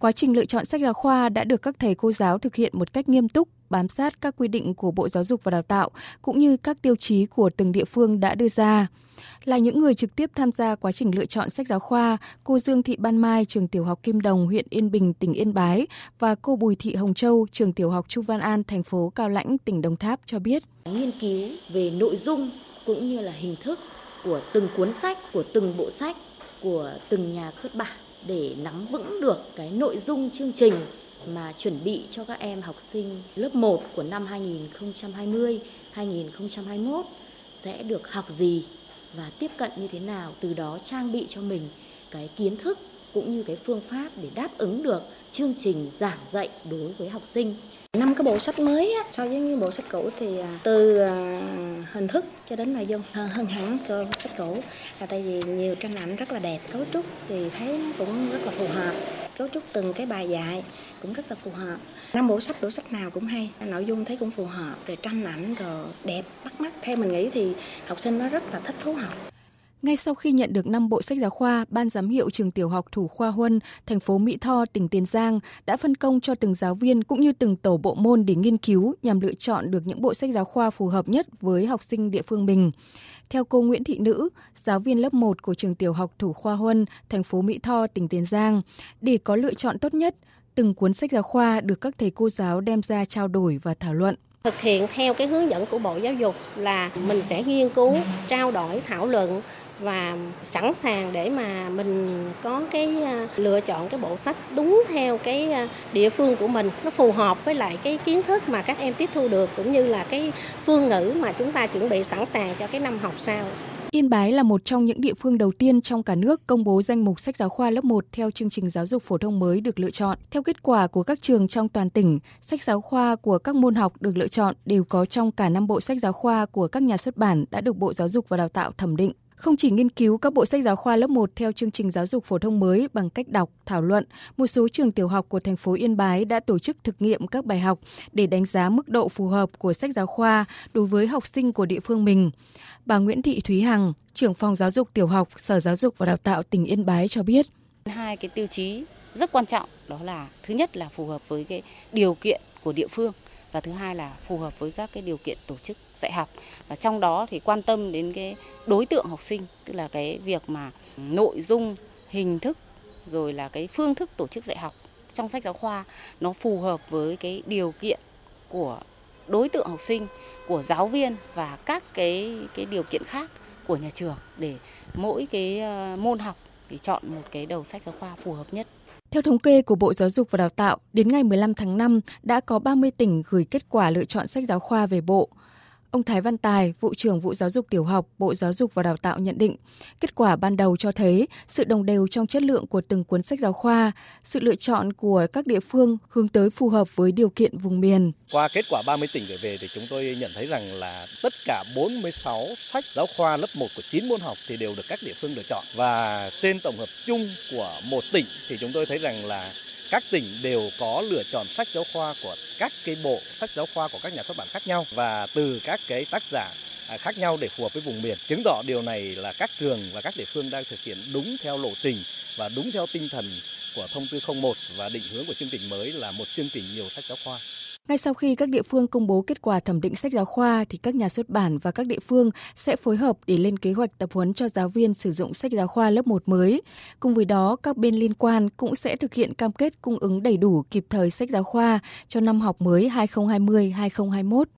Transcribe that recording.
Quá trình lựa chọn sách giáo khoa đã được các thầy cô giáo thực hiện một cách nghiêm túc, bám sát các quy định của Bộ Giáo dục và Đào tạo cũng như các tiêu chí của từng địa phương đã đưa ra. Là những người trực tiếp tham gia quá trình lựa chọn sách giáo khoa, cô Dương Thị Ban Mai, trường tiểu học Kim Đồng, huyện Yên Bình, tỉnh Yên Bái và cô Bùi Thị Hồng Châu, trường tiểu học Chu Văn An, thành phố Cao Lãnh, tỉnh Đồng Tháp cho biết. Nghiên cứu về nội dung cũng như là hình thức của từng cuốn sách, của từng bộ sách, của từng nhà xuất bản để nắm vững được cái nội dung chương trình mà chuẩn bị cho các em học sinh lớp 1 của năm 2020, 2021 sẽ được học gì và tiếp cận như thế nào, từ đó trang bị cho mình cái kiến thức cũng như cái phương pháp để đáp ứng được chương trình giảng dạy đối với học sinh. Năm cái bộ sách mới á, so với những bộ sách cũ thì à, từ à, hình thức cho đến nội dung hơn hẳn cơ sách cũ. Là tại vì nhiều tranh ảnh rất là đẹp cấu trúc thì thấy nó cũng rất là phù hợp cấu trúc từng cái bài dạy cũng rất là phù hợp. Năm bộ sách bộ sách nào cũng hay nội dung thấy cũng phù hợp rồi tranh ảnh rồi đẹp bắt mắt. Theo mình nghĩ thì học sinh nó rất là thích thú học ngay sau khi nhận được 5 bộ sách giáo khoa, Ban giám hiệu trường tiểu học Thủ Khoa Huân, thành phố Mỹ Tho, tỉnh Tiền Giang đã phân công cho từng giáo viên cũng như từng tổ bộ môn để nghiên cứu nhằm lựa chọn được những bộ sách giáo khoa phù hợp nhất với học sinh địa phương mình. Theo cô Nguyễn Thị Nữ, giáo viên lớp 1 của trường tiểu học Thủ Khoa Huân, thành phố Mỹ Tho, tỉnh Tiền Giang, để có lựa chọn tốt nhất, từng cuốn sách giáo khoa được các thầy cô giáo đem ra trao đổi và thảo luận. Thực hiện theo cái hướng dẫn của Bộ Giáo dục là mình sẽ nghiên cứu, trao đổi, thảo luận và sẵn sàng để mà mình có cái à, lựa chọn cái bộ sách đúng theo cái à, địa phương của mình nó phù hợp với lại cái kiến thức mà các em tiếp thu được cũng như là cái phương ngữ mà chúng ta chuẩn bị sẵn sàng cho cái năm học sau. Yên Bái là một trong những địa phương đầu tiên trong cả nước công bố danh mục sách giáo khoa lớp 1 theo chương trình giáo dục phổ thông mới được lựa chọn. Theo kết quả của các trường trong toàn tỉnh, sách giáo khoa của các môn học được lựa chọn đều có trong cả năm bộ sách giáo khoa của các nhà xuất bản đã được Bộ Giáo dục và Đào tạo thẩm định. Không chỉ nghiên cứu các bộ sách giáo khoa lớp 1 theo chương trình giáo dục phổ thông mới bằng cách đọc, thảo luận, một số trường tiểu học của thành phố Yên Bái đã tổ chức thực nghiệm các bài học để đánh giá mức độ phù hợp của sách giáo khoa đối với học sinh của địa phương mình. Bà Nguyễn Thị Thúy Hằng, trưởng phòng giáo dục tiểu học, Sở Giáo dục và Đào tạo tỉnh Yên Bái cho biết. Hai cái tiêu chí rất quan trọng đó là thứ nhất là phù hợp với cái điều kiện của địa phương và thứ hai là phù hợp với các cái điều kiện tổ chức dạy học và trong đó thì quan tâm đến cái đối tượng học sinh tức là cái việc mà nội dung hình thức rồi là cái phương thức tổ chức dạy học trong sách giáo khoa nó phù hợp với cái điều kiện của đối tượng học sinh của giáo viên và các cái cái điều kiện khác của nhà trường để mỗi cái ờ, môn học thì chọn một cái đầu sách giáo khoa phù hợp nhất theo thống kê của Bộ Giáo dục và Đào tạo, đến ngày 15 tháng 5 đã có 30 tỉnh gửi kết quả lựa chọn sách giáo khoa về Bộ. Ông Thái Văn Tài, vụ trưởng vụ giáo dục tiểu học, Bộ Giáo dục và Đào tạo nhận định, kết quả ban đầu cho thấy sự đồng đều trong chất lượng của từng cuốn sách giáo khoa, sự lựa chọn của các địa phương hướng tới phù hợp với điều kiện vùng miền. Qua kết quả 30 tỉnh gửi về thì chúng tôi nhận thấy rằng là tất cả 46 sách giáo khoa lớp 1 của 9 môn học thì đều được các địa phương lựa chọn và trên tổng hợp chung của một tỉnh thì chúng tôi thấy rằng là các tỉnh đều có lựa chọn sách giáo khoa của các cái bộ sách giáo khoa của các nhà xuất bản khác nhau và từ các cái tác giả à, khác nhau để phù hợp với vùng miền. Chứng tỏ điều này là các trường và các địa phương đang thực hiện đúng theo lộ trình và đúng theo tinh thần của thông tư 01 và định hướng của chương trình mới là một chương trình nhiều sách giáo khoa. Ngay sau khi các địa phương công bố kết quả thẩm định sách giáo khoa thì các nhà xuất bản và các địa phương sẽ phối hợp để lên kế hoạch tập huấn cho giáo viên sử dụng sách giáo khoa lớp 1 mới. Cùng với đó, các bên liên quan cũng sẽ thực hiện cam kết cung ứng đầy đủ kịp thời sách giáo khoa cho năm học mới 2020-2021.